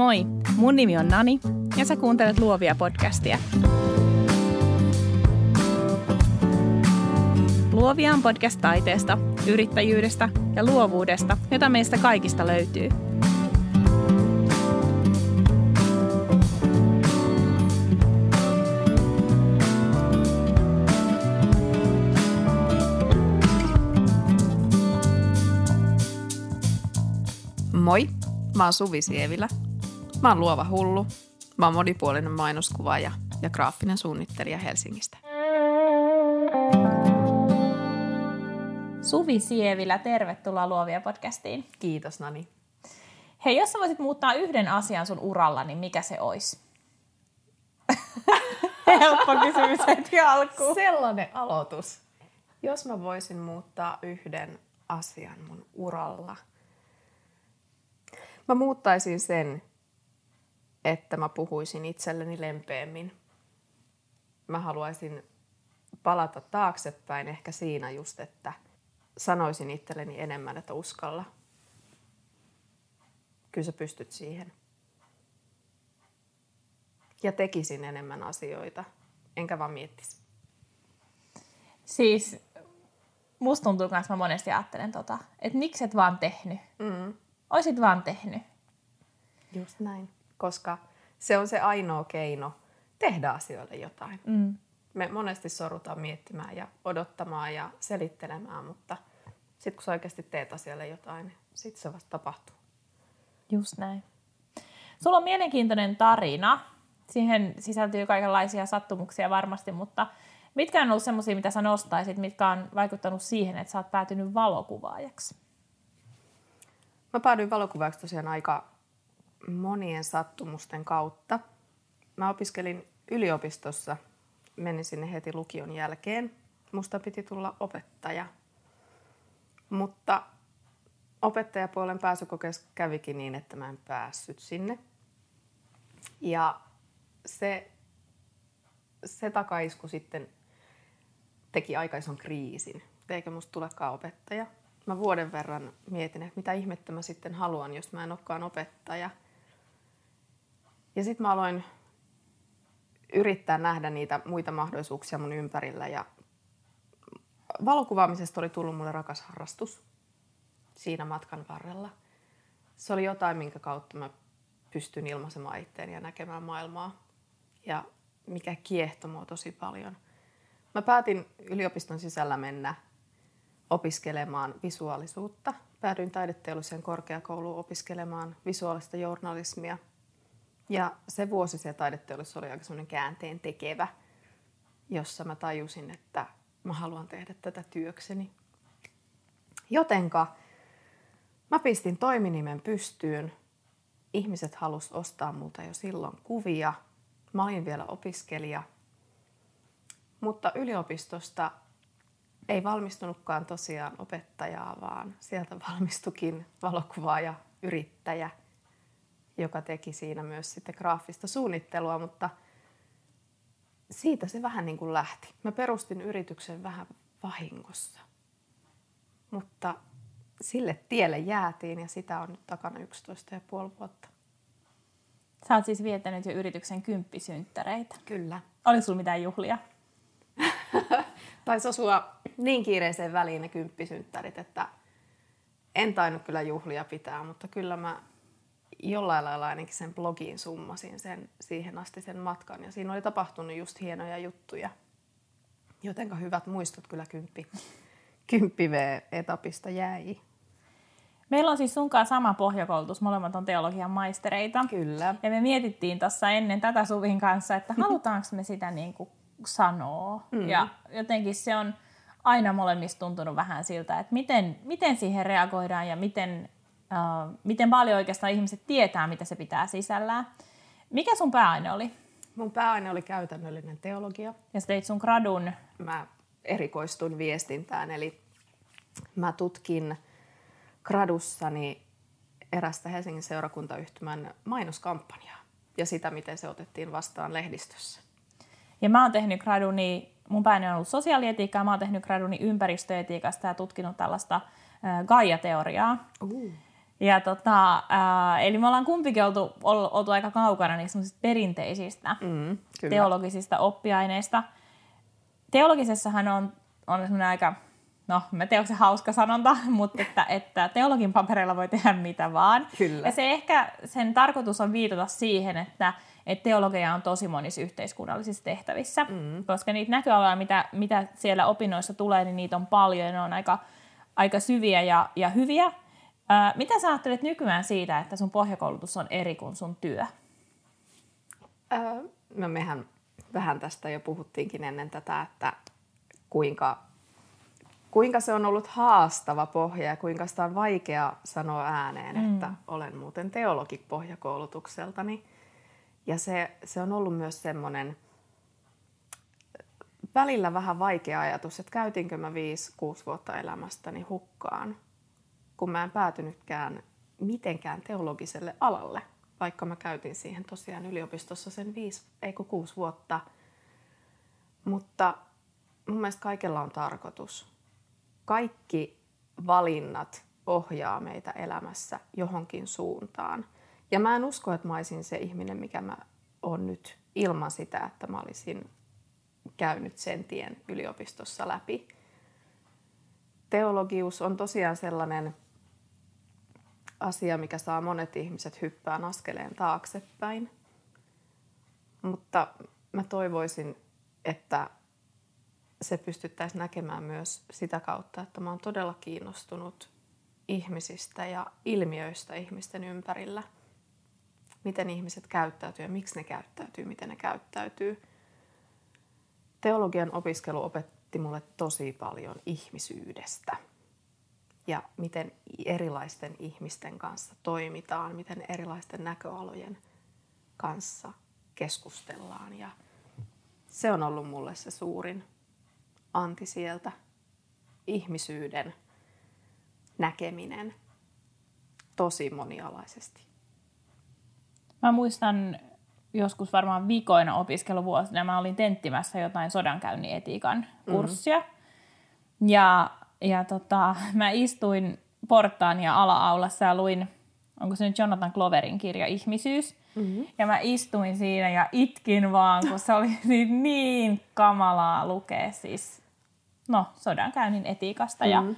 Moi, mun nimi on Nani ja sä kuuntelet Luovia podcastia. Luovia on podcast taiteesta, yrittäjyydestä ja luovuudesta, jota meistä kaikista löytyy. Moi, mä oon Suvi Sievilä. Mä oon luova hullu. Mä oon monipuolinen mainoskuvaaja ja graafinen suunnittelija Helsingistä. Suvi Sievilä, tervetuloa Luovia podcastiin. Kiitos Nani. Hei, jos sä voisit muuttaa yhden asian sun uralla, niin mikä se olisi? Helppo kysymys heti alkuun. Sellainen aloitus. Jos mä voisin muuttaa yhden asian mun uralla, mä muuttaisin sen, että mä puhuisin itselleni lempeämmin. Mä haluaisin palata taaksepäin ehkä siinä just, että sanoisin itselleni enemmän, että uskalla. Kyllä sä pystyt siihen. Ja tekisin enemmän asioita, enkä vaan miettisi. Siis musta tuntuu myös, mä monesti ajattelen tota, että miksi et vaan tehnyt. Mm. Oisit vaan tehnyt. Just näin. Koska se on se ainoa keino tehdä asioille jotain. Mm. Me monesti sorutaan miettimään ja odottamaan ja selittelemään, mutta sitten kun sä oikeasti teet asialle jotain, niin sitten se vasta tapahtuu. Just näin. Sulla on mielenkiintoinen tarina. Siihen sisältyy kaikenlaisia sattumuksia varmasti, mutta mitkä on ollut semmoisia, mitä sä nostaisit, mitkä on vaikuttanut siihen, että sä oot päätynyt valokuvaajaksi? Mä päädyin valokuvaajaksi tosiaan aika monien sattumusten kautta. Mä opiskelin yliopistossa, menin sinne heti lukion jälkeen. Musta piti tulla opettaja. Mutta opettajapuolen pääsykokeessa kävikin niin, että mä en päässyt sinne. Ja se, se takaisku sitten teki aikaison kriisin. Eikä musta tulekaan opettaja. Mä vuoden verran mietin, että mitä ihmettä mä sitten haluan, jos mä en olekaan opettaja. Ja sitten mä aloin yrittää nähdä niitä muita mahdollisuuksia mun ympärillä. Ja valokuvaamisesta oli tullut mulle rakas harrastus siinä matkan varrella. Se oli jotain, minkä kautta mä pystyn ilmaisemaan itteeni ja näkemään maailmaa. Ja mikä kiehtoi mua tosi paljon. Mä päätin yliopiston sisällä mennä opiskelemaan visuaalisuutta. Päädyin taideteolliseen korkeakouluun opiskelemaan visuaalista journalismia. Ja se vuosi siellä taideteollisuudessa oli aika semmoinen käänteen tekevä, jossa mä tajusin, että mä haluan tehdä tätä työkseni. Jotenka mä pistin toiminimen pystyyn. Ihmiset halus ostaa multa jo silloin kuvia. Mä olin vielä opiskelija. Mutta yliopistosta ei valmistunutkaan tosiaan opettajaa, vaan sieltä valmistukin valokuvaaja, yrittäjä, joka teki siinä myös sitten graafista suunnittelua, mutta siitä se vähän niin kuin lähti. Mä perustin yrityksen vähän vahingossa, mutta sille tielle jäätiin ja sitä on nyt takana 11,5 vuotta. Sä oot siis viettänyt jo yrityksen kymppisynttäreitä. Kyllä. Oliko sulla mitään juhlia? Taisi osua niin kiireiseen väliin ne kymppisynttärit, että en tainnut kyllä juhlia pitää, mutta kyllä mä jollain lailla ainakin sen blogiin summasin sen siihen asti sen matkan. Ja siinä oli tapahtunut just hienoja juttuja. Jotenka hyvät muistot kyllä kymppi, kymppi V-etapista jäi. Meillä on siis sunkaan sama pohjakoulutus, molemmat on teologian maistereita. Kyllä. Ja me mietittiin tuossa ennen tätä Suvin kanssa, että halutaanko me sitä niin kuin sanoa. Mm. Ja jotenkin se on aina molemmista tuntunut vähän siltä, että miten, miten siihen reagoidaan ja miten, uh, miten paljon oikeastaan ihmiset tietää, mitä se pitää sisällään. Mikä sun pääaine oli? Mun pääaine oli käytännöllinen teologia. Ja sä teit sun gradun. Mä erikoistun viestintään, eli mä tutkin gradussani erästä Helsingin seurakuntayhtymän mainoskampanjaa ja sitä, miten se otettiin vastaan lehdistössä. Ja mä oon tehnyt graduni, mun pääni on ollut sosiaalietiikkaa, mä oon tehnyt graduni ympäristöetiikasta ja tutkinut tällaista äh, Gaia-teoriaa. Uh. Ja tota, ää, eli me ollaan kumpikin oltu, oltu aika kaukana niistä perinteisistä mm, teologisista oppiaineista. Teologisessahan on, on semmoinen aika, no mä tiedän, se hauska sanonta, mutta että, että teologin papereilla voi tehdä mitä vaan. Kyllä. Ja se ehkä, sen tarkoitus on viitata siihen, että, että teologia on tosi monissa yhteiskunnallisissa tehtävissä, mm. koska niitä näköaloja, mitä, mitä siellä opinnoissa tulee, niin niitä on paljon ja ne on aika, aika syviä ja, ja hyviä. Ää, mitä sä ajattelet nykyään siitä, että sun pohjakoulutus on eri kuin sun työ? Öö, no mehän vähän tästä jo puhuttiinkin ennen tätä, että kuinka, kuinka se on ollut haastava pohja ja kuinka sitä on vaikea sanoa ääneen, mm. että olen muuten teologi pohjakoulutukseltani. Ja se, se on ollut myös semmoinen välillä vähän vaikea ajatus, että käytinkö mä 5-6 vuotta elämästäni hukkaan – kun mä en päätynytkään mitenkään teologiselle alalle, vaikka mä käytin siihen tosiaan yliopistossa sen viisi, ei kuusi vuotta. Mutta mun mielestä kaikella on tarkoitus. Kaikki valinnat ohjaa meitä elämässä johonkin suuntaan. Ja mä en usko, että mä olisin se ihminen, mikä mä oon nyt ilman sitä, että mä olisin käynyt sen tien yliopistossa läpi. Teologius on tosiaan sellainen asia, mikä saa monet ihmiset hyppään askeleen taaksepäin. Mutta mä toivoisin, että se pystyttäisiin näkemään myös sitä kautta, että mä oon todella kiinnostunut ihmisistä ja ilmiöistä ihmisten ympärillä. Miten ihmiset käyttäytyy ja miksi ne käyttäytyy, miten ne käyttäytyy. Teologian opiskelu opetti mulle tosi paljon ihmisyydestä – ja miten erilaisten ihmisten kanssa toimitaan, miten erilaisten näköalojen kanssa keskustellaan. Ja se on ollut mulle se suurin anti sieltä, ihmisyyden näkeminen tosi monialaisesti. Mä muistan joskus varmaan viikoina opiskeluvuosina, mä olin tenttimässä jotain sodankäynnin etiikan kurssia. Mm-hmm. Ja ja tota, mä istuin portaan ja ala-aulassa ja luin, onko se nyt Jonathan Cloverin kirja Ihmisyys. Mm-hmm. Ja mä istuin siinä ja itkin vaan, kun se oli niin, niin kamalaa lukea siis, no, sodankäynnin etiikasta. Mm-hmm.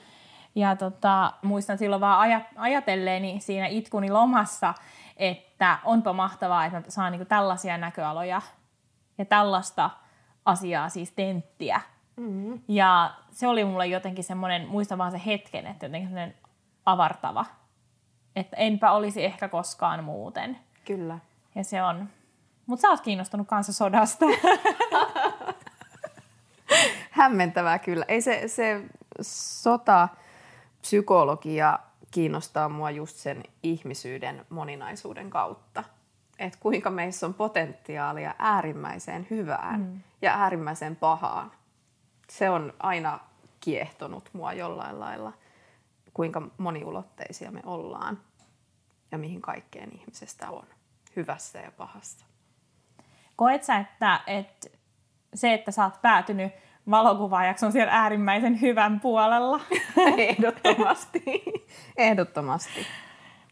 Ja, ja tota, muistan silloin vaan ajat, ajatelleeni siinä itkuni lomassa, että onpa mahtavaa, että mä saan niinku tällaisia näköaloja ja tällaista asiaa, siis tenttiä Mm-hmm. Ja se oli mulle jotenkin semmoinen, muistan vaan se hetken, että jotenkin semmoinen avartava. Että enpä olisi ehkä koskaan muuten. Kyllä. Ja se on. Mutta sä oot kiinnostunut kanssa sodasta. Hämmentävää kyllä. Ei se, se sota, psykologia kiinnostaa mua just sen ihmisyyden moninaisuuden kautta. Että kuinka meissä on potentiaalia äärimmäiseen hyvään mm. ja äärimmäiseen pahaan se on aina kiehtonut mua jollain lailla, kuinka moniulotteisia me ollaan ja mihin kaikkeen ihmisestä on, hyvässä ja pahassa. Koet sä, että, että se, että sä oot päätynyt valokuvaajaksi on siellä äärimmäisen hyvän puolella? Ehdottomasti. Ehdottomasti. No,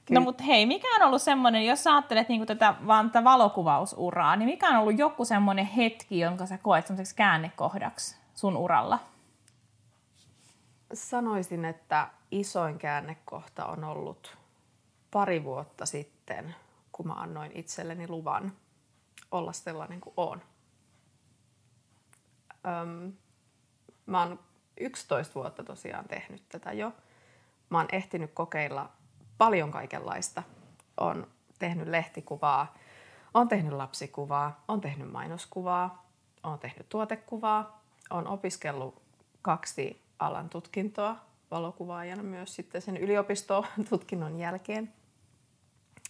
Kyllä. No mutta hei, mikä on ollut semmoinen, jos sä ajattelet niin tätä, vaan tätä valokuvausuraa, niin mikä on ollut joku semmoinen hetki, jonka sä koet semmoiseksi käännekohdaksi? Sun uralla? Sanoisin, että isoin käännekohta on ollut pari vuotta sitten, kun mä annoin itselleni luvan olla sellainen kuin on. Öm, mä oon 11 vuotta tosiaan tehnyt tätä jo. Mä oon ehtinyt kokeilla paljon kaikenlaista. On tehnyt lehtikuvaa, on tehnyt lapsikuvaa, on tehnyt mainoskuvaa, on tehnyt tuotekuvaa, olen opiskellut kaksi alan tutkintoa valokuvaajana myös sitten sen yliopistotutkinnon jälkeen.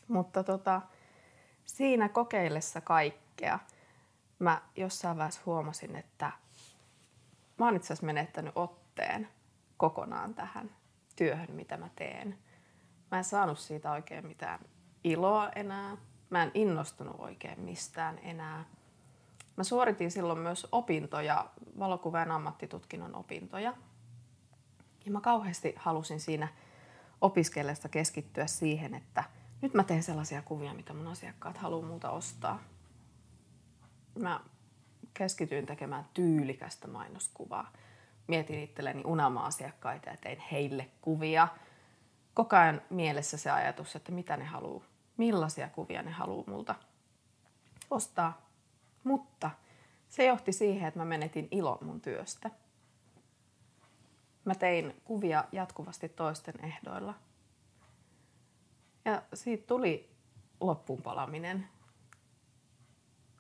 Mutta tota, siinä kokeillessa kaikkea mä jossain vaiheessa huomasin, että mä oon itse menettänyt otteen kokonaan tähän työhön, mitä mä teen. Mä en saanut siitä oikein mitään iloa enää. Mä en innostunut oikein mistään enää. Mä suoritin silloin myös opintoja, valokuvan ammattitutkinnon opintoja. Ja mä kauheasti halusin siinä opiskellessa keskittyä siihen, että nyt mä teen sellaisia kuvia, mitä mun asiakkaat haluaa multa ostaa. Mä keskityin tekemään tyylikästä mainoskuvaa. Mietin itselleni unelma-asiakkaita ja tein heille kuvia. Koko ajan mielessä se ajatus, että mitä ne haluaa, millaisia kuvia ne haluaa multa ostaa. Mutta se johti siihen, että mä menetin ilon mun työstä. Mä tein kuvia jatkuvasti toisten ehdoilla. Ja siitä tuli loppuun palaminen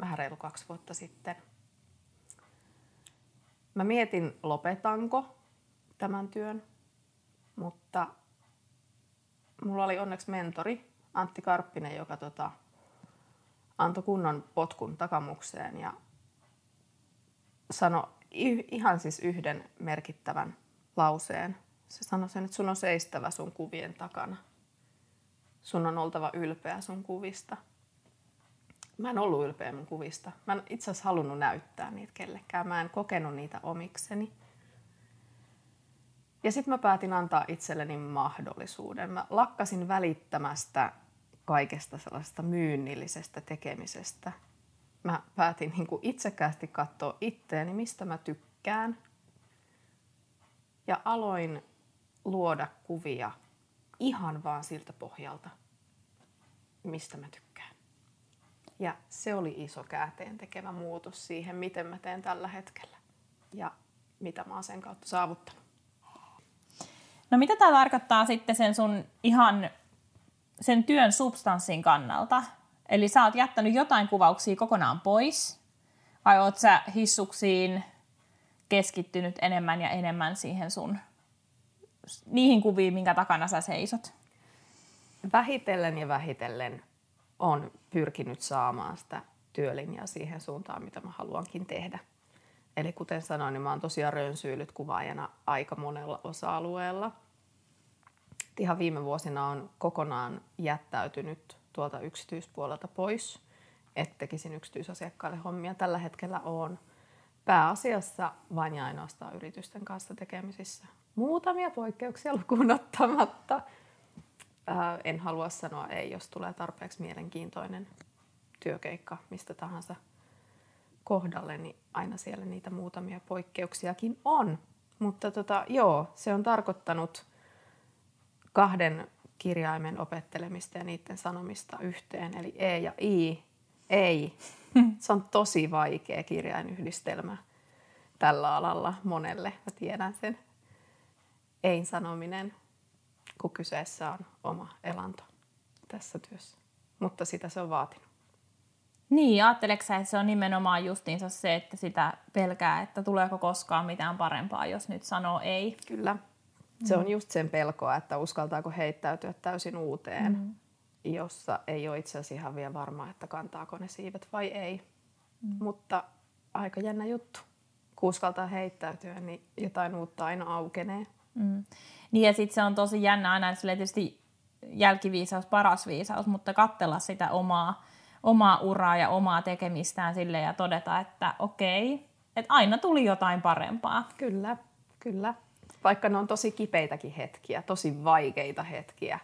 vähän reilu kaksi vuotta sitten. Mä mietin, lopetanko tämän työn, mutta mulla oli onneksi mentori Antti Karppinen, joka tota, antoi kunnon potkun takamukseen ja sanoi ihan siis yhden merkittävän lauseen. Se sanoi sen, että sun on seistävä sun kuvien takana. Sun on oltava ylpeä sun kuvista. Mä en ollut ylpeä mun kuvista. Mä en itse asiassa halunnut näyttää niitä kellekään. Mä en kokenut niitä omikseni. Ja sitten mä päätin antaa itselleni mahdollisuuden. Mä lakkasin välittämästä kaikesta sellaisesta myynnillisestä tekemisestä. Mä päätin niin kuin itsekkäästi katsoa itteeni, mistä mä tykkään. Ja aloin luoda kuvia ihan vaan siltä pohjalta, mistä mä tykkään. Ja se oli iso käänteen tekevä muutos siihen, miten mä teen tällä hetkellä ja mitä mä oon sen kautta saavuttanut. No mitä tämä tarkoittaa sitten sen sun ihan sen työn substanssin kannalta? Eli sä oot jättänyt jotain kuvauksia kokonaan pois, vai oot sä hissuksiin keskittynyt enemmän ja enemmän siihen sun, niihin kuviin, minkä takana sä seisot? Vähitellen ja vähitellen on pyrkinyt saamaan sitä työlinjaa siihen suuntaan, mitä mä haluankin tehdä. Eli kuten sanoin, niin mä oon tosiaan rönsyylyt kuvaajana aika monella osa-alueella. Ihan viime vuosina on kokonaan jättäytynyt tuolta yksityispuolelta pois, että tekisin yksityisasiakkaille hommia. Tällä hetkellä on pääasiassa vain ja ainoastaan yritysten kanssa tekemisissä. Muutamia poikkeuksia lukuun ottamatta. En halua sanoa ei, jos tulee tarpeeksi mielenkiintoinen työkeikka mistä tahansa kohdalle, niin aina siellä niitä muutamia poikkeuksiakin on. Mutta tota, joo, se on tarkoittanut kahden kirjaimen opettelemista ja niiden sanomista yhteen, eli E ja I. Ei. Se on tosi vaikea kirjainyhdistelmä tällä alalla monelle. Mä tiedän sen. Ei sanominen, kun kyseessä on oma elanto tässä työssä. Mutta sitä se on vaatinut. Niin, ajatteleksä, että se on nimenomaan justiinsa se, että sitä pelkää, että tuleeko koskaan mitään parempaa, jos nyt sanoo ei? Kyllä. Se on just sen pelkoa, että uskaltaako heittäytyä täysin uuteen, mm. jossa ei ole itse asiassa ihan vielä varma, että kantaako ne siivet vai ei. Mm. Mutta aika jännä juttu. Kun uskaltaa heittäytyä, niin jotain uutta aina aukenee. Mm. Niin ja sitten se on tosi jännä aina, että tietysti jälkiviisaus paras viisaus, mutta katsella sitä omaa, omaa uraa ja omaa tekemistään sille ja todeta, että okei, että aina tuli jotain parempaa. Kyllä, kyllä vaikka ne on tosi kipeitäkin hetkiä, tosi vaikeita hetkiä,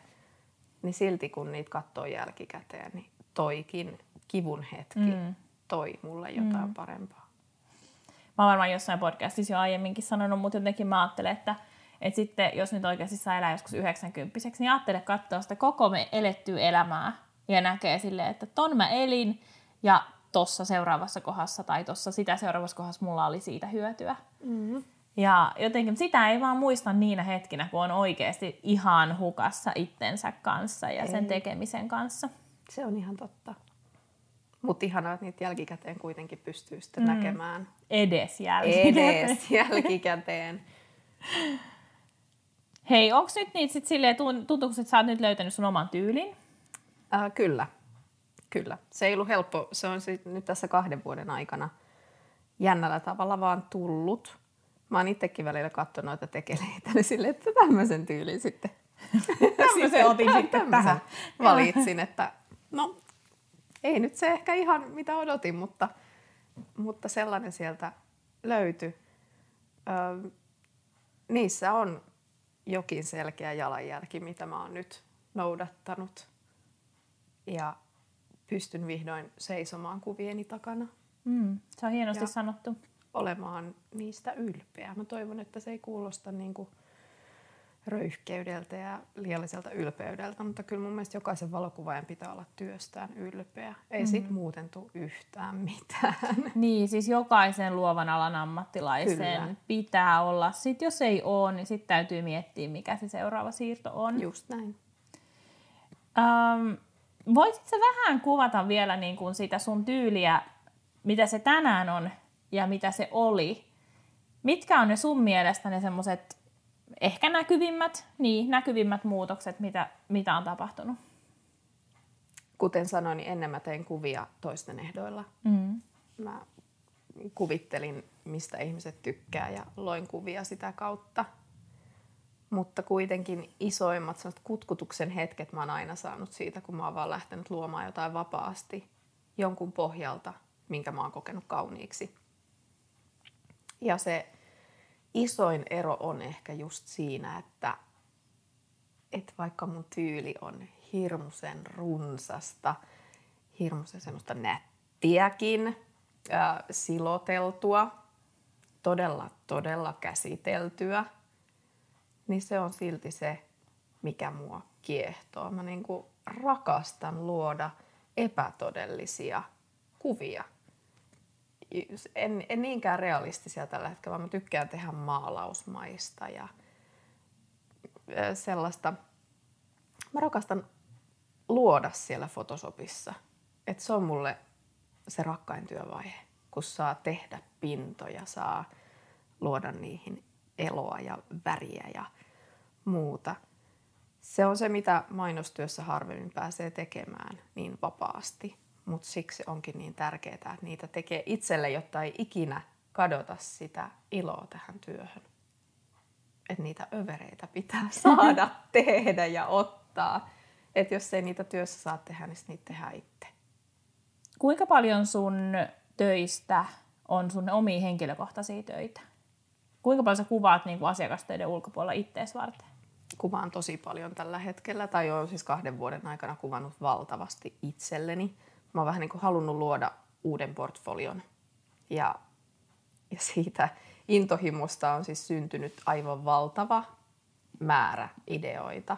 niin silti kun niitä katsoo jälkikäteen, niin toikin kivun hetki mm. toi mulle jotain mm. parempaa. Mä oon varmaan jossain podcastissa jo aiemminkin sanonut, mutta jotenkin mä ajattelen, että, että sitten jos nyt oikeasti saa elää joskus 90 niin ajattele katsoa sitä koko me elettyä elämää ja näkee silleen, että ton mä elin ja tossa seuraavassa kohdassa tai tossa sitä seuraavassa kohdassa mulla oli siitä hyötyä. Mm. Ja jotenkin sitä ei vaan muista niinä hetkinä, kun on oikeasti ihan hukassa itsensä kanssa ja ei. sen tekemisen kanssa. Se on ihan totta. Mutta ihanaa, että niitä jälkikäteen kuitenkin pystyy sitten mm. näkemään. Edes jälkikäteen. Edes jälkikäteen. Hei, onko nyt niitä sitten silleen, tuntuuko, että sä oot nyt löytänyt sun oman tyylin? Äh, kyllä. Kyllä. Se ei ollut helppo. Se on nyt tässä kahden vuoden aikana jännällä tavalla vaan tullut Mä oon itsekin välillä katsonut noita tekeleitä, niin silleen, että tämmöisen tyylin sitten. tämmöisen otin sitten tähän. Valitsin, että no ei nyt se ehkä ihan mitä odotin, mutta, mutta sellainen sieltä löytyi. Ö, niissä on jokin selkeä jalanjälki, mitä mä oon nyt noudattanut. Ja pystyn vihdoin seisomaan kuvieni takana. Mm, se on hienosti Ja- sanottu. Olemaan niistä ylpeä. Mä toivon, että se ei kuulosta niin kuin röyhkeydeltä ja liialliselta ylpeydeltä, mutta kyllä mun mielestä jokaisen valokuvaajan pitää olla työstään ylpeä. Ei mm. sit muuten tule yhtään mitään. Niin, siis jokaisen luovan alan ammattilaisen Kyllä. pitää olla. Sitten jos ei ole, niin sitten täytyy miettiä, mikä se seuraava siirto on. Just näin. Ähm, voisit sä vähän kuvata vielä niin kuin sitä sun tyyliä, mitä se tänään on ja mitä se oli? Mitkä on ne sun mielestä ne semmoiset ehkä näkyvimmät, niin, näkyvimmät muutokset, mitä, mitä on tapahtunut? Kuten sanoin, niin ennen mä tein kuvia toisten ehdoilla. Mm. Mä kuvittelin, mistä ihmiset tykkää ja loin kuvia sitä kautta. Mutta kuitenkin isoimmat kutkutuksen hetket mä oon aina saanut siitä, kun mä oon vaan lähtenyt luomaan jotain vapaasti jonkun pohjalta, minkä mä oon kokenut kauniiksi. Ja se isoin ero on ehkä just siinä, että, että vaikka mun tyyli on hirmuisen runsasta, hirmuisen semmoista nättiäkin, ää, siloteltua, todella, todella käsiteltyä, niin se on silti se, mikä mua kiehtoo. Mä niinku rakastan luoda epätodellisia kuvia. En, en niinkään realistisia tällä hetkellä, vaan mä tykkään tehdä maalausmaista ja sellaista. Mä rakastan luoda siellä Photoshopissa. Et se on mulle se rakkain työvaihe, kun saa tehdä pintoja, saa luoda niihin eloa ja väriä ja muuta. Se on se, mitä mainostyössä harvemmin pääsee tekemään niin vapaasti, mutta siksi onkin niin tärkeää, että niitä tekee itselle, jotta ei ikinä kadota sitä iloa tähän työhön. Että niitä övereitä pitää saada tehdä ja ottaa. Että jos ei niitä työssä saa tehdä, niin niitä tehdään itse. Kuinka paljon sun töistä on sun omia henkilökohtaisia töitä? Kuinka paljon sä kuvaat niin kuin asiakastöiden ulkopuolella ittees varten? kuvaan tosi paljon tällä hetkellä, tai olen siis kahden vuoden aikana kuvannut valtavasti itselleni. Mä oon vähän niin kuin halunnut luoda uuden portfolion. Ja, ja siitä intohimosta on siis syntynyt aivan valtava määrä ideoita,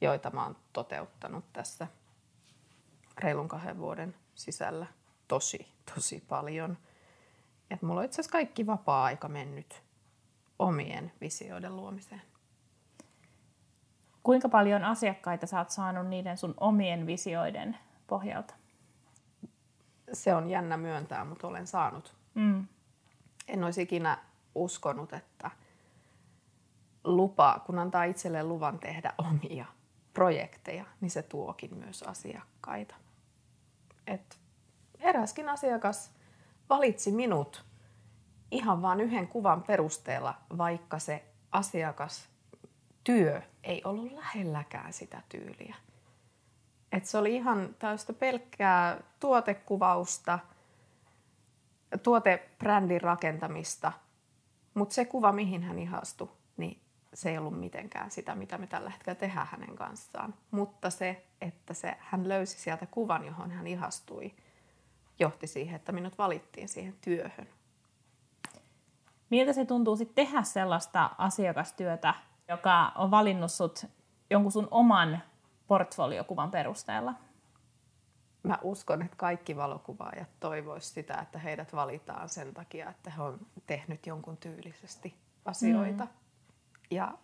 joita mä oon toteuttanut tässä reilun kahden vuoden sisällä tosi, tosi paljon. Et mulla on itse asiassa kaikki vapaa-aika mennyt omien visioiden luomiseen. Kuinka paljon asiakkaita sä oot saanut niiden sun omien visioiden pohjalta? Se on jännä myöntää, mutta olen saanut. Mm. En olisi ikinä uskonut, että lupa, kun antaa itselleen luvan tehdä omia projekteja, niin se tuokin myös asiakkaita. Et eräskin asiakas valitsi minut ihan vain yhden kuvan perusteella, vaikka se asiakas työ ei ollut lähelläkään sitä tyyliä. Et se oli ihan tällaista pelkkää tuotekuvausta, tuotebrändin rakentamista, mutta se kuva, mihin hän ihastui, niin se ei ollut mitenkään sitä, mitä me tällä hetkellä tehdään hänen kanssaan. Mutta se, että se, hän löysi sieltä kuvan, johon hän ihastui, johti siihen, että minut valittiin siihen työhön. Miltä se tuntuu sitten tehdä sellaista asiakastyötä, joka on valinnut sut jonkun sun oman portfoliokuvan perusteella? Mä uskon, että kaikki valokuvaajat toivoisivat sitä, että heidät valitaan sen takia, että he on tehnyt jonkun tyylisesti asioita. Mm. Ja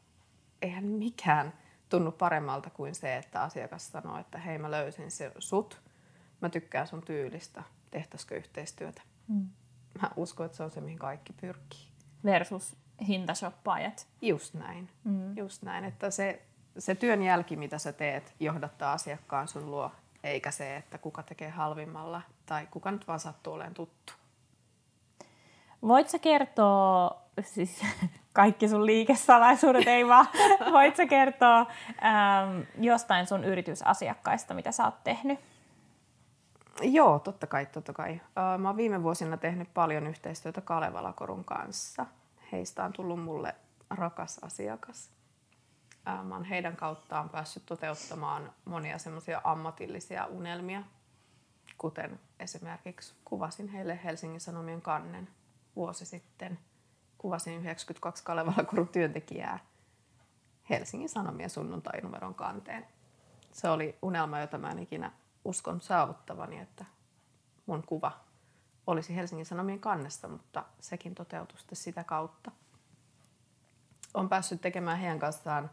eihän mikään tunnu paremmalta kuin se, että asiakas sanoo, että hei mä löysin se sut, mä tykkään sun tyylistä, tehtäisikö yhteistyötä. Mm. Mä uskon, että se on se, mihin kaikki pyrkii. Versus hintashoppaajat. Just näin. Mm. Just näin, että se, se työn jälki, mitä sä teet, johdattaa asiakkaan sun luo, eikä se, että kuka tekee halvimmalla tai kuka nyt vaan sattuu olemaan tuttu. Voit sä kertoa, siis kaikki sun liikesalaisuudet ei vaan, voit sä kertoa ähm, jostain sun yritysasiakkaista, mitä sä oot tehnyt? Joo, totta kai, totta kai. Mä oon viime vuosina tehnyt paljon yhteistyötä Kalevala Korun kanssa. Heistä on tullut mulle rakas asiakas. Mä oon heidän kauttaan päässyt toteuttamaan monia semmoisia ammatillisia unelmia, kuten esimerkiksi kuvasin heille Helsingin Sanomien kannen vuosi sitten. Kuvasin 92 Kalevala työntekijää Helsingin Sanomien sunnuntai-numeron kanteen. Se oli unelma, jota mä en ikinä uskon saavuttavani, että mun kuva olisi Helsingin Sanomien kannesta, mutta sekin toteutui sitä kautta. Olen päässyt tekemään heidän kanssaan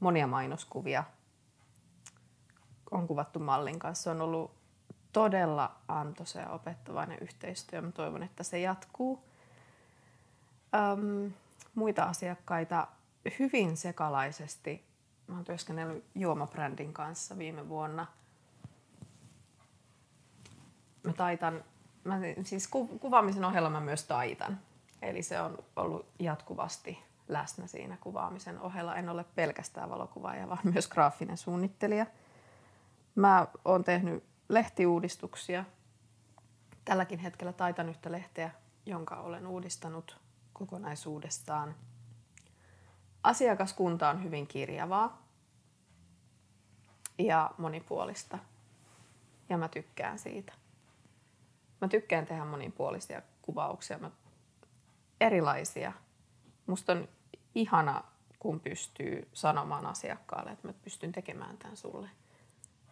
monia mainoskuvia. On kuvattu mallin kanssa. Se on ollut todella antoisa ja opettavainen yhteistyö. Mä toivon, että se jatkuu. Öm, muita asiakkaita hyvin sekalaisesti. Mä oon työskennellyt juomabrändin kanssa viime vuonna. Mä taitan, mä siis ku, kuvaamisen ohella mä myös taitan. Eli se on ollut jatkuvasti läsnä siinä kuvaamisen ohella. En ole pelkästään valokuvaaja, vaan myös graafinen suunnittelija. Mä oon tehnyt lehtiuudistuksia. Tälläkin hetkellä taitan yhtä lehteä, jonka olen uudistanut kokonaisuudessaan. Asiakaskunta on hyvin kirjavaa ja monipuolista. Ja mä tykkään siitä. Mä tykkään tehdä monipuolisia kuvauksia, mä, erilaisia. Musta on ihana, kun pystyy sanomaan asiakkaalle, että mä pystyn tekemään tämän sulle.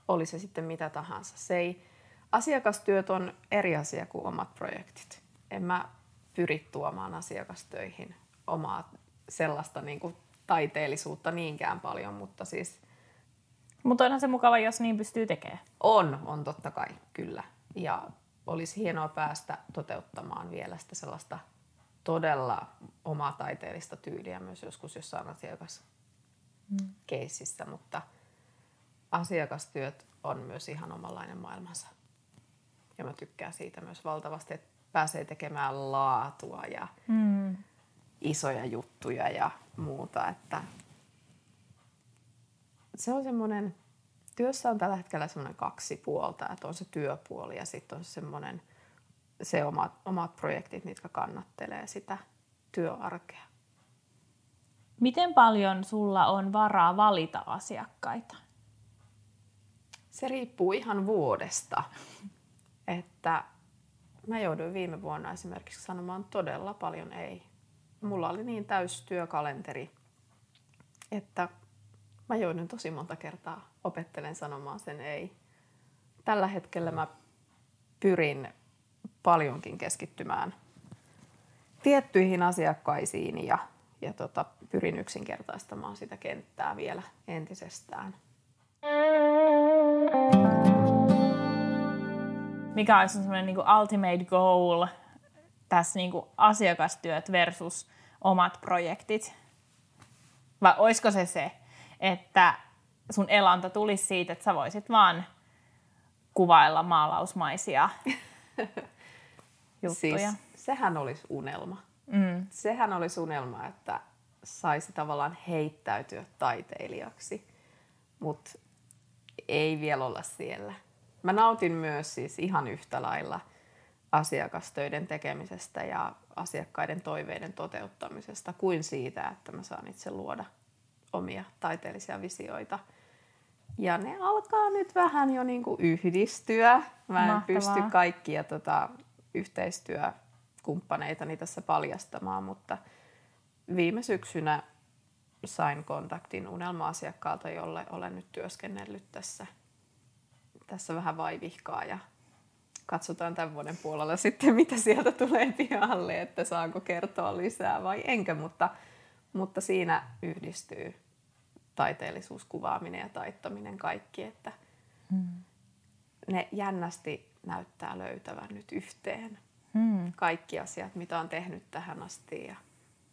Oli se sitten mitä tahansa. Se ei, asiakastyöt on eri asia kuin omat projektit. En mä pyri tuomaan asiakastöihin omaa sellaista niin kuin taiteellisuutta niinkään paljon, mutta siis... Mutta onhan se mukava, jos niin pystyy tekemään. On, on totta kai, kyllä. Ja olisi hienoa päästä toteuttamaan vielä sitä sellaista todella omaa taiteellista tyyliä myös joskus jossain asiakaskeississä, mm. mutta asiakastyöt on myös ihan omanlainen maailmansa. Ja mä tykkään siitä myös valtavasti, että pääsee tekemään laatua ja mm. isoja juttuja ja muuta. Että se on semmoinen, työssä on tällä hetkellä semmoinen kaksi puolta, että on se työpuoli ja sitten on semmoinen – se omat, omat projektit, mitkä kannattelee sitä työarkea. Miten paljon sulla on varaa valita asiakkaita? Se riippuu ihan vuodesta. Että mä jouduin viime vuonna esimerkiksi sanomaan todella paljon ei. Mulla oli niin täys työkalenteri, että mä joudun tosi monta kertaa opettelen sanomaan sen ei. Tällä hetkellä mä pyrin paljonkin keskittymään tiettyihin asiakkaisiin ja, ja tota, pyrin yksinkertaistamaan sitä kenttää vielä entisestään. Mikä olisi semmoinen niin ultimate goal tässä niin asiakastyöt versus omat projektit? Vai olisiko se se, että sun elanta tulisi siitä, että sä voisit vaan kuvailla maalausmaisia juttuja. Siis, sehän olisi unelma. Mm. Sehän olisi unelma, että saisi tavallaan heittäytyä taiteilijaksi, mutta ei vielä olla siellä. Mä nautin myös siis ihan yhtä lailla asiakastöiden tekemisestä ja asiakkaiden toiveiden toteuttamisesta kuin siitä, että mä saan itse luoda omia taiteellisia visioita. Ja ne alkaa nyt vähän jo niin kuin yhdistyä. Mä en Mahtavaa. pysty kaikkia tota, yhteistyökumppaneitani tässä paljastamaan, mutta viime syksynä sain kontaktin unelma-asiakkaalta, jolle olen nyt työskennellyt tässä, tässä vähän vaivihkaa ja katsotaan tämän vuoden puolella sitten, mitä sieltä tulee pihalle, että saanko kertoa lisää vai enkä, mutta, mutta siinä yhdistyy taiteellisuus, kuvaaminen ja taittaminen kaikki, että hmm. ne jännästi näyttää löytävän nyt yhteen hmm. kaikki asiat, mitä on tehnyt tähän asti ja,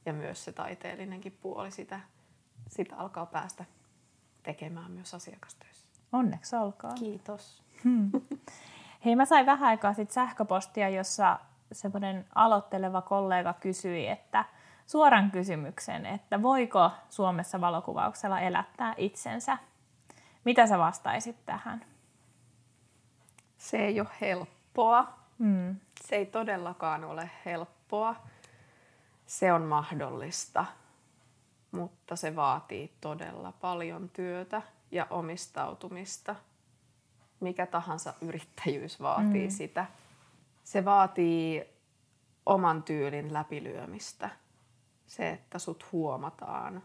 ja myös se taiteellinenkin puoli sitä, sitä alkaa päästä tekemään myös asiakastöissä. Onneksi olkaa. Kiitos. Hmm. Hei, mä sain vähän aikaa sitten sähköpostia, jossa semmoinen aloitteleva kollega kysyi, että suoran kysymyksen, että voiko Suomessa valokuvauksella elättää itsensä. Mitä sä vastaisit tähän? Se ei ole helppoa. Mm. Se ei todellakaan ole helppoa. Se on mahdollista. mutta se vaatii todella paljon työtä ja omistautumista. Mikä tahansa yrittäjyys vaatii mm. sitä. Se vaatii oman tyylin läpilyömistä. Se, että sut huomataan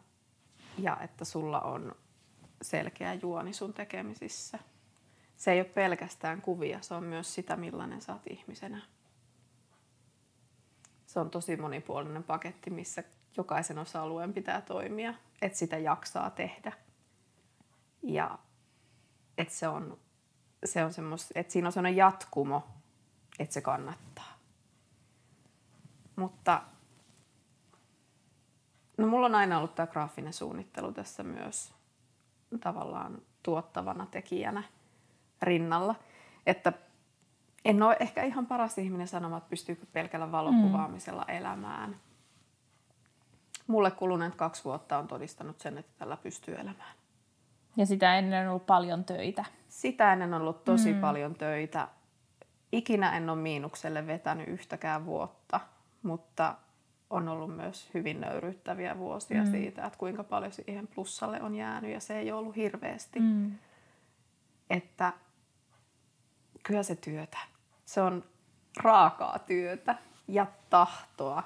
ja että sulla on selkeä juoni sun tekemisissä. Se ei ole pelkästään kuvia, se on myös sitä, millainen sä oot ihmisenä. Se on tosi monipuolinen paketti, missä jokaisen osa-alueen pitää toimia, että sitä jaksaa tehdä. Ja että se on, se on semmos, että siinä on sellainen jatkumo, että se kannattaa. Mutta no mulla on aina ollut tämä graafinen suunnittelu tässä myös tavallaan tuottavana tekijänä rinnalla. Että en ole ehkä ihan paras ihminen sanomaan, että pystyykö pelkällä valokuvaamisella mm. elämään. Mulle kuluneet kaksi vuotta on todistanut sen, että tällä pystyy elämään. Ja sitä ennen on ollut paljon töitä. Sitä ennen on ollut tosi mm. paljon töitä. Ikinä en ole miinukselle vetänyt yhtäkään vuotta, mutta on ollut myös hyvin nöyryyttäviä vuosia mm. siitä, että kuinka paljon siihen plussalle on jäänyt ja se ei ollut hirveästi. Mm. Että kyllä se työtä. Se on raakaa työtä ja tahtoa.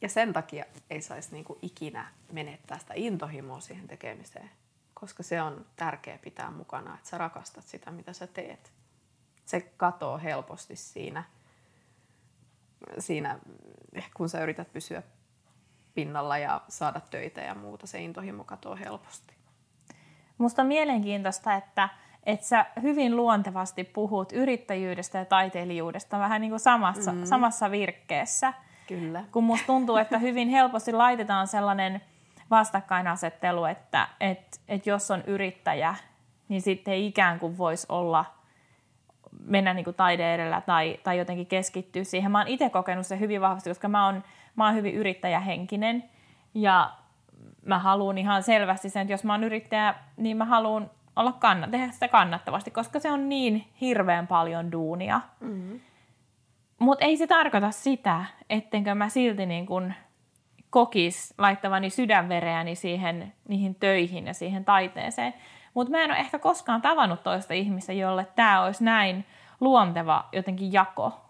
Ja sen takia ei saisi niinku ikinä menettää sitä intohimoa siihen tekemiseen, koska se on tärkeä pitää mukana, että sä rakastat sitä, mitä sä teet. Se katoo helposti siinä, siinä kun sä yrität pysyä pinnalla ja saada töitä ja muuta. Se intohimo katoo helposti. Musta on mielenkiintoista, että että sä hyvin luontevasti puhut yrittäjyydestä ja taiteilijuudesta vähän niin kuin samassa, mm. samassa virkkeessä. Kyllä. Kun musta tuntuu, että hyvin helposti laitetaan sellainen vastakkainasettelu, että et, et jos on yrittäjä, niin sitten ei ikään kuin voisi olla mennä niin kuin taide edellä tai, tai jotenkin keskittyä siihen. Mä oon itse kokenut se hyvin vahvasti, koska mä oon, mä oon hyvin yrittäjähenkinen ja mä haluan ihan selvästi sen, että jos mä oon yrittäjä, niin mä haluan olla kanna, tehdä sitä kannattavasti, koska se on niin hirveän paljon duunia. Mm-hmm. Mutta ei se tarkoita sitä, ettenkö mä silti niin kun kokis laittavani sydänvereäni siihen, niihin töihin ja siihen taiteeseen. Mutta mä en ole ehkä koskaan tavannut toista ihmistä, jolle tämä olisi näin luonteva jotenkin jako.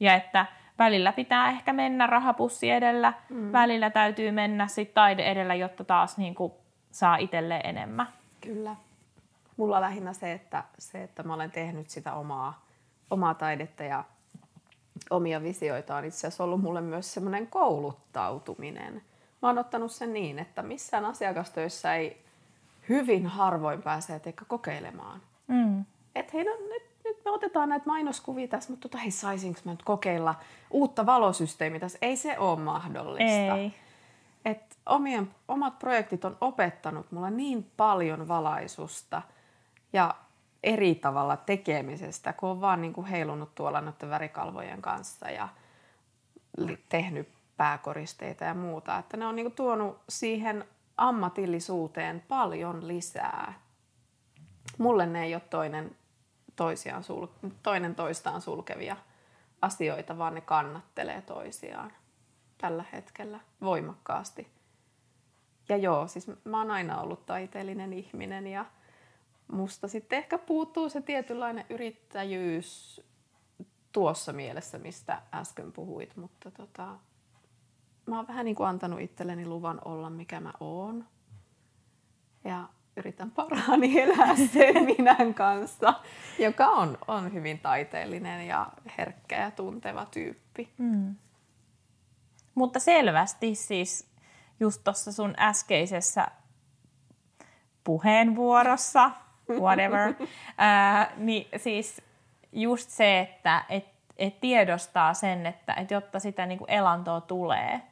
Ja että välillä pitää ehkä mennä rahapussi edellä, mm. välillä täytyy mennä sitten taide edellä, jotta taas niin kuin saa itselleen enemmän. Kyllä mulla lähinnä se, että, se, että mä olen tehnyt sitä omaa, omaa taidetta ja omia visioita on itse asiassa ollut mulle myös semmoinen kouluttautuminen. Mä oon ottanut sen niin, että missään asiakastöissä ei hyvin harvoin pääse eikä kokeilemaan. Mm. Että hei, no, nyt, nyt me otetaan näitä mainoskuvia tässä, mutta tota, hei, saisinko mä nyt kokeilla uutta valosysteemiä tässä? Ei se ole mahdollista. Ei. Et omien, omat projektit on opettanut mulle niin paljon valaisusta – ja eri tavalla tekemisestä, kun on vaan niin kuin heilunut tuolla noiden värikalvojen kanssa ja tehnyt pääkoristeita ja muuta. Että ne on niin kuin tuonut siihen ammatillisuuteen paljon lisää. Mulle ne ei ole toinen, toisiaan sul- toinen toistaan sulkevia asioita, vaan ne kannattelee toisiaan tällä hetkellä voimakkaasti. Ja joo, siis mä oon aina ollut taiteellinen ihminen ja – musta sitten ehkä puuttuu se tietynlainen yrittäjyys tuossa mielessä, mistä äsken puhuit, mutta tota, mä oon vähän niin kuin antanut itselleni luvan olla mikä mä oon. Ja yritän parhaani elää sen minän kanssa, joka on, on hyvin taiteellinen ja herkkä ja tunteva tyyppi. Mm. Mutta selvästi siis just tuossa sun äskeisessä puheenvuorossa whatever. Ää, niin siis just se, että et, et tiedostaa sen, että et jotta sitä niinku elantoa tulee,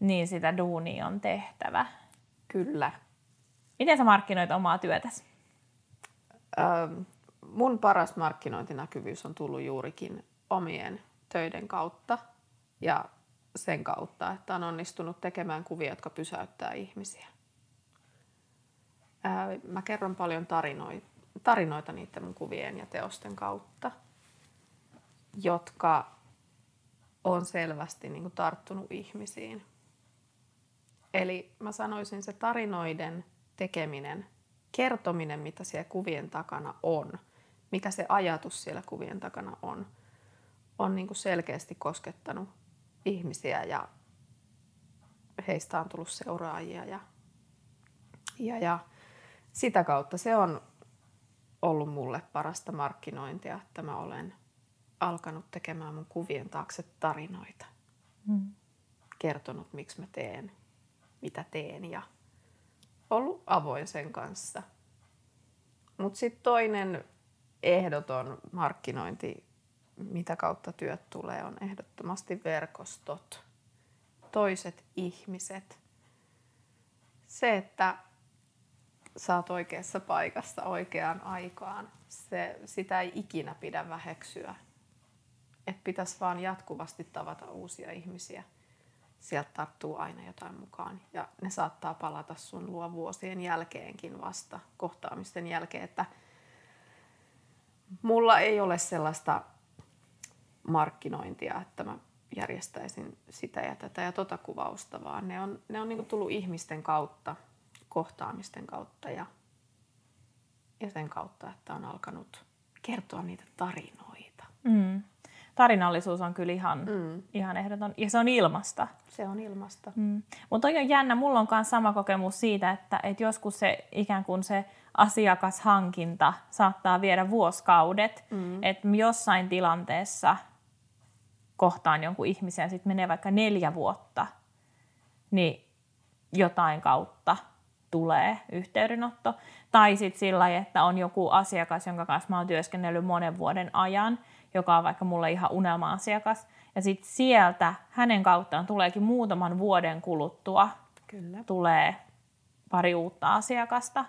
niin sitä duunia on tehtävä. Kyllä. Miten sä markkinoit omaa työtäsi? Ähm, mun paras markkinointinäkyvyys on tullut juurikin omien töiden kautta ja sen kautta, että on onnistunut tekemään kuvia, jotka pysäyttää ihmisiä mä kerron paljon tarinoita, tarinoita niiden mun kuvien ja teosten kautta, jotka on selvästi niin kuin, tarttunut ihmisiin. Eli mä sanoisin se tarinoiden tekeminen, kertominen, mitä siellä kuvien takana on, mikä se ajatus siellä kuvien takana on, on niin kuin selkeästi koskettanut ihmisiä ja heistä on tullut seuraajia ja, ja, ja sitä kautta se on ollut mulle parasta markkinointia, että mä olen alkanut tekemään mun kuvien taakse tarinoita. Mm. Kertonut, miksi mä teen, mitä teen ja ollut avoin sen kanssa. Mutta sitten toinen ehdoton markkinointi, mitä kautta työt tulee, on ehdottomasti verkostot, toiset ihmiset. Se, että saat oikeassa paikassa oikeaan aikaan, se, sitä ei ikinä pidä väheksyä. Että pitäisi vaan jatkuvasti tavata uusia ihmisiä. Sieltä tarttuu aina jotain mukaan. Ja ne saattaa palata sun luo vuosien jälkeenkin vasta kohtaamisten jälkeen. Että mulla ei ole sellaista markkinointia, että mä järjestäisin sitä ja tätä ja tota kuvausta, vaan ne on, ne on niin tullut ihmisten kautta – kohtaamisten kautta ja, ja sen kautta, että on alkanut kertoa niitä tarinoita. Mm. Tarinallisuus on kyllä ihan, mm. ihan ehdoton. Ja se on ilmasta. Se on ilmasta. Mm. Mutta on jännä, mulla on myös sama kokemus siitä, että, että joskus se ikään kuin se asiakashankinta saattaa viedä vuoskaudet. Mm. Että jossain tilanteessa kohtaan jonkun ihmisen ja sitten menee vaikka neljä vuotta, niin jotain kautta tulee yhteydenotto. Tai sitten sillä että on joku asiakas, jonka kanssa mä oon työskennellyt monen vuoden ajan, joka on vaikka mulle ihan unelma-asiakas. Ja sitten sieltä hänen kauttaan tuleekin muutaman vuoden kuluttua Kyllä. tulee pari uutta asiakasta.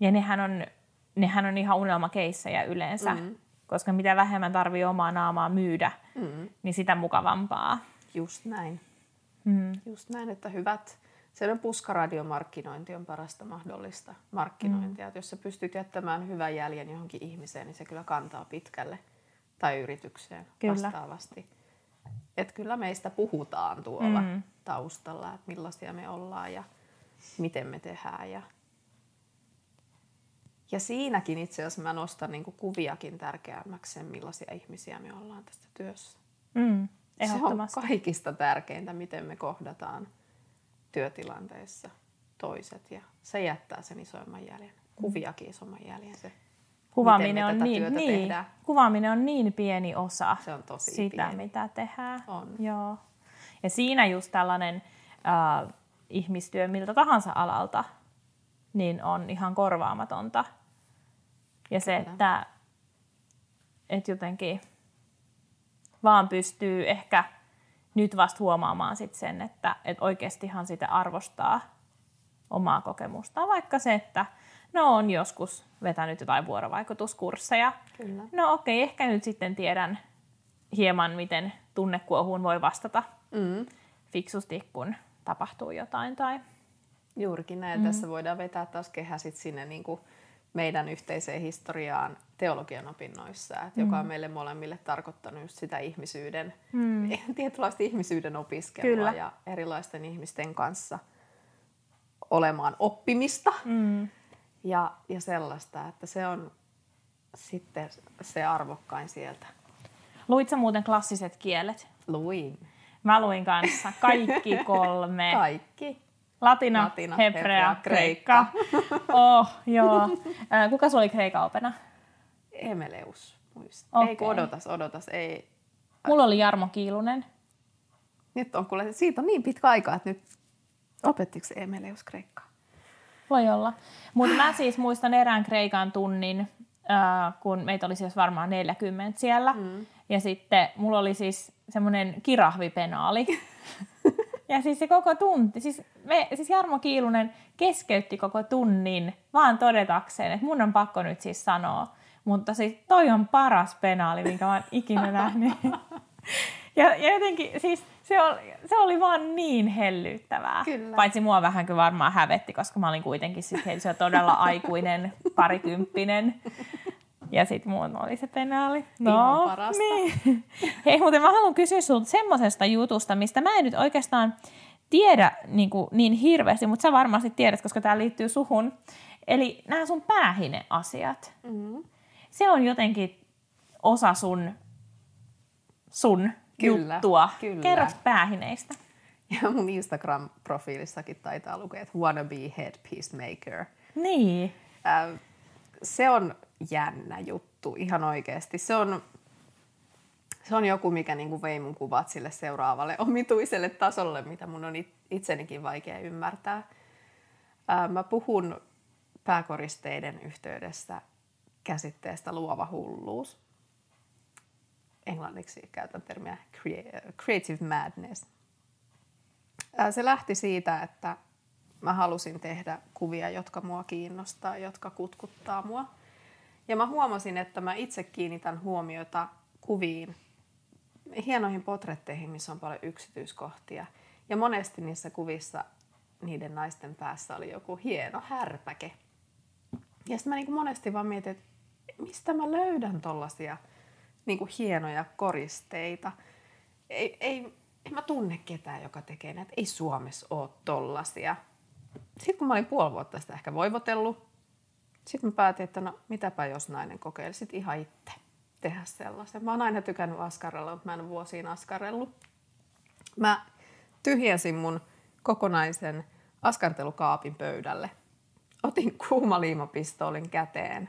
Ja nehän on, nehän on ihan unelmakeissejä yleensä, mm. koska mitä vähemmän tarvii omaa naamaa myydä, mm. niin sitä mukavampaa. Just näin. Mm. Just näin, että hyvät Sellainen puskaradiomarkkinointi on parasta mahdollista markkinointia. Mm. Että jos sä pystyt jättämään hyvän jäljen johonkin ihmiseen, niin se kyllä kantaa pitkälle tai yritykseen kyllä. vastaavasti. Että kyllä meistä puhutaan tuolla mm. taustalla, että millaisia me ollaan ja miten me tehdään. Ja, ja siinäkin itse asiassa mä nostan niin kuviakin tärkeämmäksi sen, millaisia ihmisiä me ollaan tästä työssä. Mm, se on kaikista tärkeintä, miten me kohdataan työtilanteessa toiset ja se jättää sen isoimman jäljen, kuviakin isomman jäljen se. Kuvaaminen on, niin, niin, kuvaaminen on niin pieni osa se on tosi sitä, pieni. mitä tehdään. On. Joo. Ja siinä just tällainen äh, ihmistyö miltä tahansa alalta niin on ihan korvaamatonta. Ja se, että, että jotenkin vaan pystyy ehkä nyt vasta huomaamaan sit sen, että, että oikeastihan sitä arvostaa omaa kokemusta. Vaikka se, että no on joskus vetänyt jotain vuorovaikutuskursseja. Kyllä. No okei, okay, ehkä nyt sitten tiedän hieman, miten tunnekuohuun voi vastata mm. fiksusti, kun tapahtuu jotain. Tai... Juurikin näin. Mm. Tässä voidaan vetää taas kehä sit sinne niin kuin meidän yhteiseen historiaan teologian opinnoissa, että mm. joka on mm. meille molemmille tarkoittanut just sitä ihmisyyden, mm. tietynlaista ihmisyyden opiskelua Kyllä. ja erilaisten ihmisten kanssa olemaan oppimista mm. ja, ja sellaista, että se on sitten se arvokkain sieltä. Luitko muuten klassiset kielet? Luin. Mä luin kanssa kaikki kolme. kaikki. Latina, Latina hebrea, hebrea, kreikka. oh, joo. Kuka sulla oli kreikan opena? Emeleus, muista. Okay. Ei odotas, odotas, ei. Mulla oli Jarmo Kiilunen. Nyt on kuule, siitä on niin pitkä aika, että nyt opettiko Emeleus kreikkaa? Voi olla. Mutta mä siis muistan erään kreikan tunnin, kun meitä oli siis varmaan 40 siellä. Mm. Ja sitten mulla oli siis semmoinen kirahvipenaali. Ja siis se koko tunti, siis, me, siis Jarmo Kiilunen keskeytti koko tunnin vaan todetakseen, että mun on pakko nyt siis sanoa. Mutta siis toi on paras penaali, minkä mä oon ikinä nähnyt. Ja, ja jotenkin siis se oli, se oli vaan niin hellyttävää. Kyllä. Paitsi mua vähän kyllä varmaan hävetti, koska mä olin kuitenkin siis se todella aikuinen parikymppinen. Ja sitten muun oli se penaali. No, Ihan parasta. Niin. Hei, muuten mä haluan kysyä sinulta semmoisesta jutusta, mistä mä en nyt oikeastaan tiedä niin, kuin, niin hirveästi, mutta sä varmasti tiedät, koska tämä liittyy suhun. Eli nämä sun päähine-asiat. Mm-hmm. Se on jotenkin osa sun, sun kyllä, juttua. Kyllä. Kerro päähineistä. Ja mun Instagram-profiilissakin taitaa lukea, että wannabe headpiece maker. Niin. Äh, se on jännä juttu, ihan oikeasti. Se on, se on joku, mikä niin kuin vei mun kuvat sille seuraavalle omituiselle tasolle, mitä mun on itsenikin vaikea ymmärtää. Äh, mä puhun pääkoristeiden yhteydessä käsitteestä luova hulluus. Englanniksi käytän termiä creative madness. Äh, se lähti siitä, että mä halusin tehdä kuvia, jotka mua kiinnostaa, jotka kutkuttaa mua. Ja mä huomasin, että mä itse kiinnitän huomiota kuviin, hienoihin potretteihin, missä on paljon yksityiskohtia. Ja monesti niissä kuvissa niiden naisten päässä oli joku hieno härpäke. Ja sitten mä niin monesti vaan mietin, että mistä mä löydän tollasia niin hienoja koristeita. Ei, ei, en mä tunne ketään, joka tekee näitä. Ei Suomessa ole tollasia. Sitten kun mä olin puoli vuotta sitä ehkä voivotellut, sitten mä päätin, että no mitäpä jos nainen kokeilisi ihan itse tehdä sellaisen. Mä oon aina tykännyt askarella, mutta mä en vuosiin askarellut. Mä tyhjensin mun kokonaisen askartelukaapin pöydälle. Otin kuumaliimapistoolin käteen,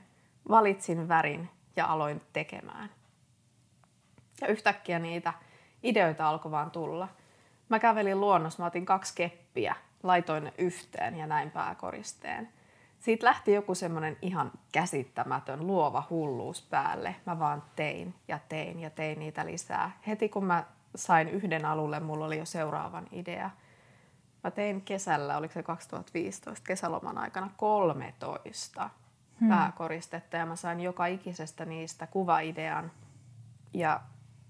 valitsin värin ja aloin tekemään. Ja yhtäkkiä niitä ideoita alkoi vaan tulla. Mä kävelin luonnossa, mä otin kaksi keppiä, laitoin ne yhteen ja näin pääkoristeen. Siitä lähti joku semmoinen ihan käsittämätön luova hulluus päälle. Mä vaan tein ja tein ja tein niitä lisää. Heti kun mä sain yhden alulle, mulla oli jo seuraavan idea. Mä tein kesällä, oliko se 2015, kesäloman aikana 13 hmm. pääkoristetta ja mä sain joka ikisestä niistä kuvaidean. Ja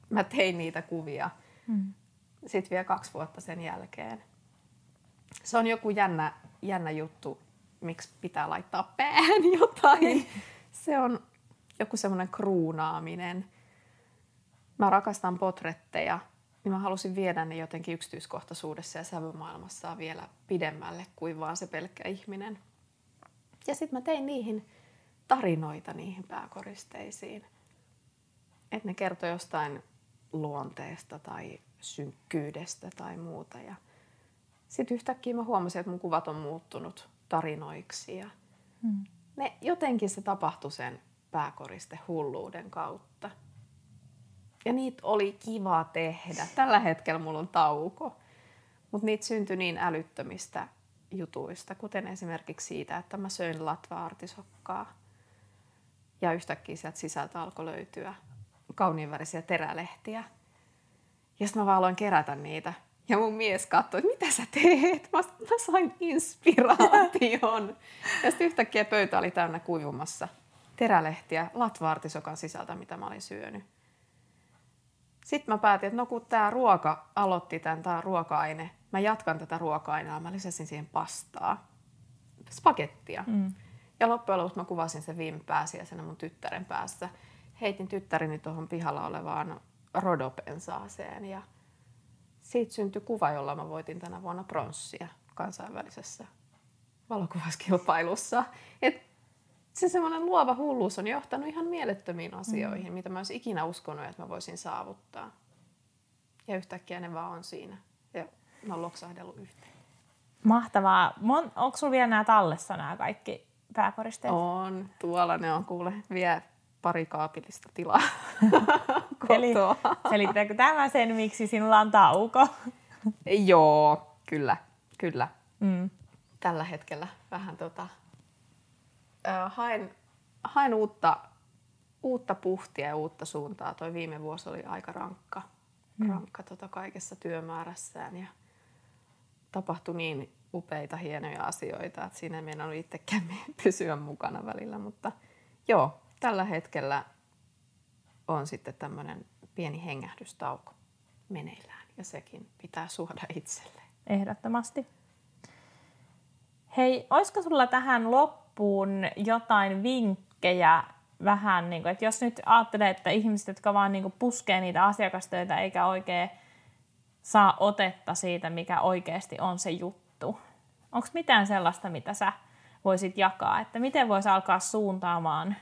mä tein niitä kuvia hmm. sitten vielä kaksi vuotta sen jälkeen. Se on joku jännä, jännä juttu, miksi pitää laittaa päähän jotain. Niin. Se on joku semmoinen kruunaaminen. Mä rakastan potretteja, niin mä halusin viedä ne jotenkin yksityiskohtaisuudessa ja sävymaailmassa vielä pidemmälle kuin vaan se pelkkä ihminen. Ja sitten mä tein niihin tarinoita niihin pääkoristeisiin. Että ne kertoi jostain luonteesta tai synkkyydestä tai muuta. Ja sitten yhtäkkiä mä huomasin, että mun kuvat on muuttunut tarinoiksi. Ja hmm. ne, jotenkin se tapahtui sen pääkoriste hulluuden kautta. Ja niitä oli kiva tehdä. Tällä hetkellä mulla on tauko. Mutta niitä syntyi niin älyttömistä jutuista, kuten esimerkiksi siitä, että mä söin latva-artisokkaa. Ja yhtäkkiä sieltä sisältä alkoi löytyä kauniinvärisiä terälehtiä. Ja sitten mä vaan aloin kerätä niitä. Ja mun mies katsoi, että mitä sä teet? Mä, mä sain inspiraation. ja sitten yhtäkkiä pöytä oli täynnä kuivumassa terälehtiä latvaartisokan sisältä, mitä mä olin syönyt. Sitten mä päätin, että no kun tämä ruoka aloitti tämän, tämä ruoka-aine, mä jatkan tätä ruoka-ainea, mä lisäsin siihen pastaa, spagettia. Mm. Ja loppujen lopuksi mä kuvasin sen viime pääsiäisenä mun tyttären päässä. Heitin tyttäreni tuohon pihalla olevaan rodopensaaseen ja siitä syntyi kuva, jolla mä voitin tänä vuonna pronssia kansainvälisessä valokuvaskilpailussa. Et se semmoinen luova hulluus on johtanut ihan mielettömiin asioihin, mm. mitä mä olisin ikinä uskonut, että mä voisin saavuttaa. Ja yhtäkkiä ne vaan on siinä. Ja mä oon loksahdellut yhteen. Mahtavaa. Mon, onko sulla vielä nämä tallessa nämä kaikki pääkoristeet? On. Tuolla ne on kuule vielä pari kaapillista tilaa Eli selittääkö tämä sen, miksi sinulla on tauko? Joo, kyllä, kyllä. Mm. Tällä hetkellä vähän tota, äh, haen, haen uutta, uutta puhtia ja uutta suuntaa. Toi viime vuosi oli aika rankka, mm. rankka tota kaikessa työmäärässään ja tapahtui niin upeita, hienoja asioita, että siinä ei meinannut itsekään pysyä mukana välillä, mutta joo, tällä hetkellä on sitten tämmöinen pieni hengähdystauko meneillään ja sekin pitää suoda itselleen. Ehdottomasti. Hei, olisiko sulla tähän loppuun jotain vinkkejä vähän, niin kuin, että jos nyt ajattelee, että ihmiset, jotka vaan niin kuin, puskee niitä asiakastöitä eikä oikein saa otetta siitä, mikä oikeasti on se juttu. Onko mitään sellaista, mitä sä voisit jakaa, että miten voisi alkaa suuntaamaan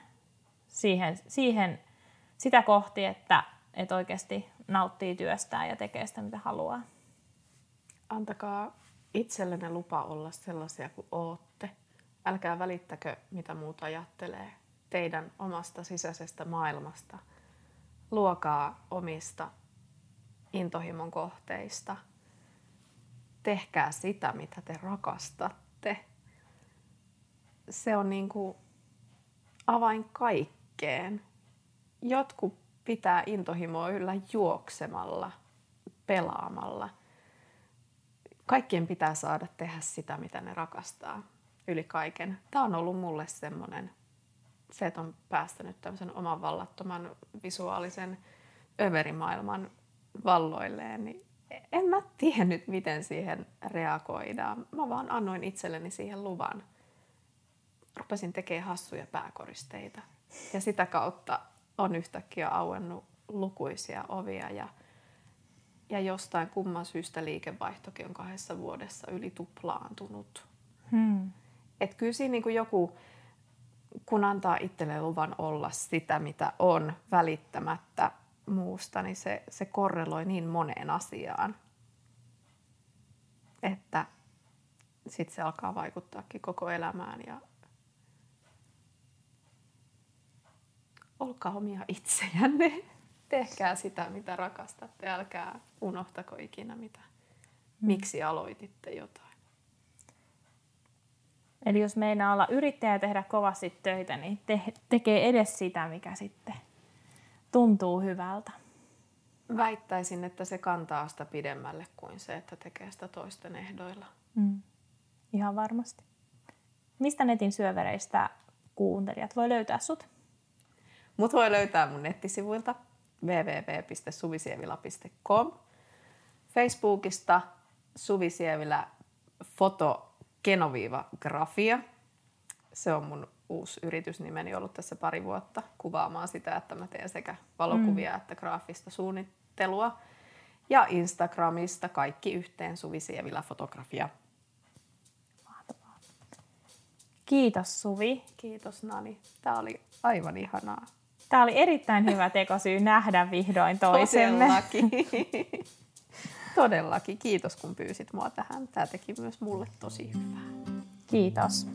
siihen, siihen sitä kohti, että, että oikeasti nauttii työstään ja tekee sitä, mitä haluaa? Antakaa itsellenne lupa olla sellaisia kuin ootte. Älkää välittäkö, mitä muut ajattelee teidän omasta sisäisestä maailmasta. Luokaa omista intohimon kohteista. Tehkää sitä, mitä te rakastatte. Se on niin kuin avain kaikkeen. Jotkut pitää intohimoa yllä juoksemalla, pelaamalla. Kaikkien pitää saada tehdä sitä, mitä ne rakastaa yli kaiken. Tämä on ollut mulle semmoinen, se, että on päästänyt tämmöisen oman vallattoman visuaalisen överimaailman valloilleen, niin en mä tiennyt, miten siihen reagoidaan. Mä vaan annoin itselleni siihen luvan. Rupesin tekemään hassuja pääkoristeita. Ja sitä kautta on yhtäkkiä auennut lukuisia ovia ja, ja jostain kumman syystä liikevaihtokin on kahdessa vuodessa yli tuplaantunut. Hmm. Et kyllä siinä niin kuin joku, kun antaa itselleen luvan olla sitä, mitä on, välittämättä muusta, niin se, se korreloi niin moneen asiaan, että sitten se alkaa vaikuttaakin koko elämään ja olkaa omia itsejänne. Tehkää sitä, mitä rakastatte. Älkää unohtako ikinä, mitä, mm. miksi aloititte jotain. Eli jos meinaa olla yrittäjä ja tehdä kovasti töitä, niin te- tekee edes sitä, mikä sitten tuntuu hyvältä. Väittäisin, että se kantaa sitä pidemmälle kuin se, että tekee sitä toisten ehdoilla. Mm. Ihan varmasti. Mistä netin syövereistä kuuntelijat voi löytää sut? Mut voi löytää mun nettisivuilta www.suvisievila.com. Facebookista Suvisievilä foto Genoviva Grafia. Se on mun uusi yritysnimeni ollut tässä pari vuotta kuvaamaan sitä, että mä teen sekä valokuvia mm. että graafista suunnittelua. Ja Instagramista kaikki yhteen Suvi Sievillä fotografia. Mahtavaa. Kiitos Suvi. Kiitos Nani. Tämä oli aivan ihanaa. Tämä oli erittäin hyvä tekosyy nähdä vihdoin toisemme. Todellakin. Todellakin. Kiitos kun pyysit mua tähän. Tämä teki myös mulle tosi hyvää. Kiitos.